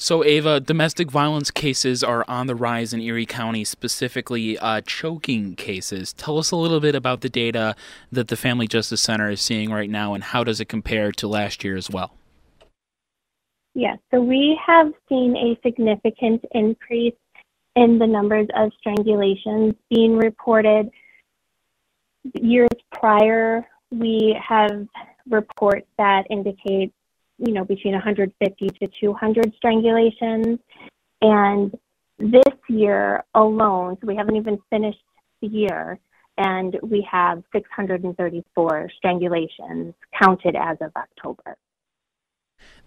So, Ava, domestic violence cases are on the rise in Erie County, specifically uh, choking cases. Tell us a little bit about the data that the Family Justice Center is seeing right now and how does it compare to last year as well? Yes, so we have seen a significant increase in the numbers of strangulations being reported. Years prior, we have reports that indicate you know, between 150 to 200 strangulations. And this year alone, so we haven't even finished the year, and we have 634 strangulations counted as of October.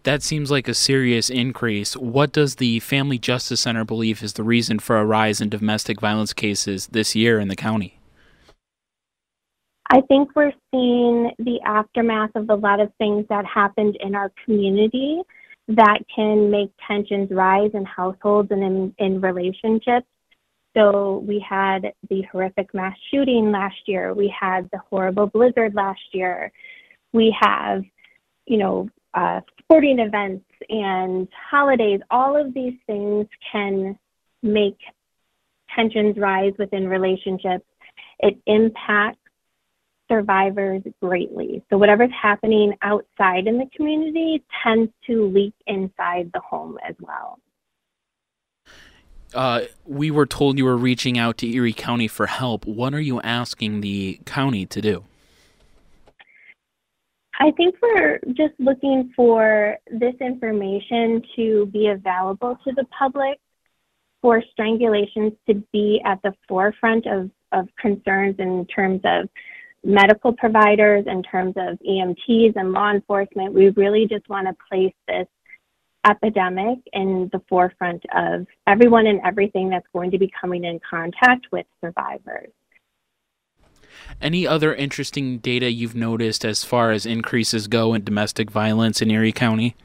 That seems like a serious increase. What does the Family Justice Center believe is the reason for a rise in domestic violence cases this year in the county? I think we're seeing the aftermath of a lot of things that happened in our community that can make tensions rise in households and in, in relationships. So we had the horrific mass shooting last year. We had the horrible blizzard last year. We have, you know, uh, sporting events and holidays. All of these things can make tensions rise within relationships. It impacts survivors greatly. So whatever's happening outside in the community tends to leak inside the home as well. Uh, we were told you were reaching out to Erie County for help. What are you asking the county to do? I think we're just looking for this information to be available to the public, for strangulations to be at the forefront of, of concerns in terms of medical providers, in terms of EMTs and law enforcement. We really just want to place this epidemic in the forefront of everyone and everything that's going to be coming in contact with survivors. Any other interesting data you've noticed as far as increases go in domestic violence in Erie County?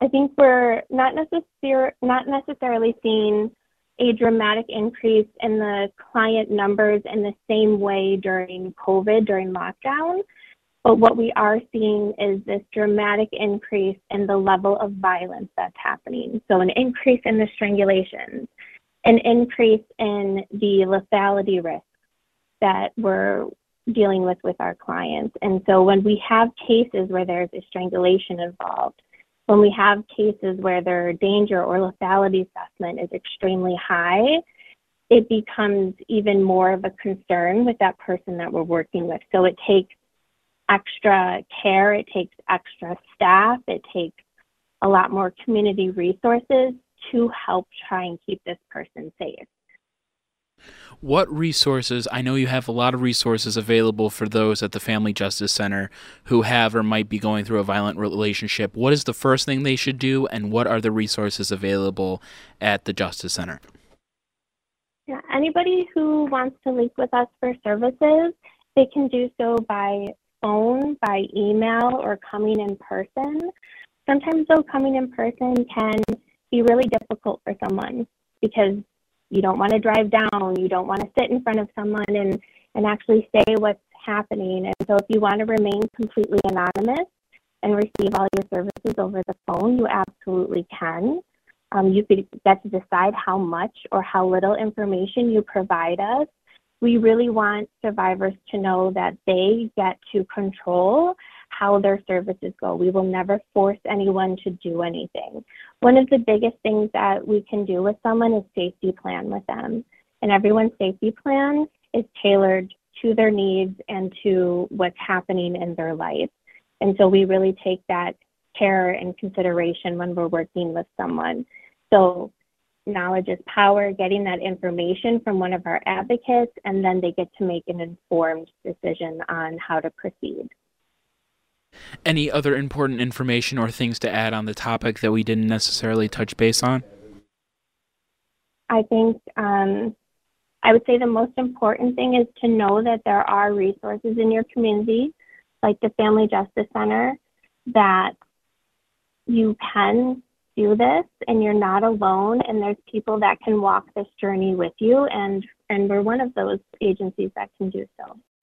I think we're not necessar- not necessarily seeing a dramatic increase in the client numbers in the same way during COVID, during lockdown. But what we are seeing is this dramatic increase in the level of violence that's happening. So, an increase in the strangulations, an increase in the lethality risk that we're dealing with with our clients. And so, when we have cases where there's a strangulation involved, when we have cases where their danger or lethality assessment is extremely high, it becomes even more of a concern with that person that we're working with. So it takes extra care, it takes extra staff, it takes a lot more community resources to help try and keep this person safe. What resources? I know you have a lot of resources available for those at the Family Justice Center who have or might be going through a violent relationship. What is the first thing they should do, and what are the resources available at the Justice Center? Yeah, anybody who wants to link with us for services, they can do so by phone, by email, or coming in person. Sometimes, though, coming in person can be really difficult for someone because you don't want to drive down, you don't want to sit in front of someone and, and actually say what's happening. And so if you want to remain completely anonymous and receive all your services over the phone, you absolutely can. Um, you could get to decide how much or how little information you provide us. We really want survivors to know that they get to control how their services go. We will never force anyone to do anything. One of the biggest things that we can do with someone is safety plan with them. And everyone's safety plan is tailored to their needs and to what's happening in their life. And so we really take that care and consideration when we're working with someone. So knowledge is power, getting that information from one of our advocates, and then they get to make an informed decision on how to proceed. Any other important information or things to add on the topic that we didn't necessarily touch base on? I think um, I would say the most important thing is to know that there are resources in your community, like the Family Justice Center, that you can do this and you're not alone and there's people that can walk this journey with you and and we're one of those agencies that can do so.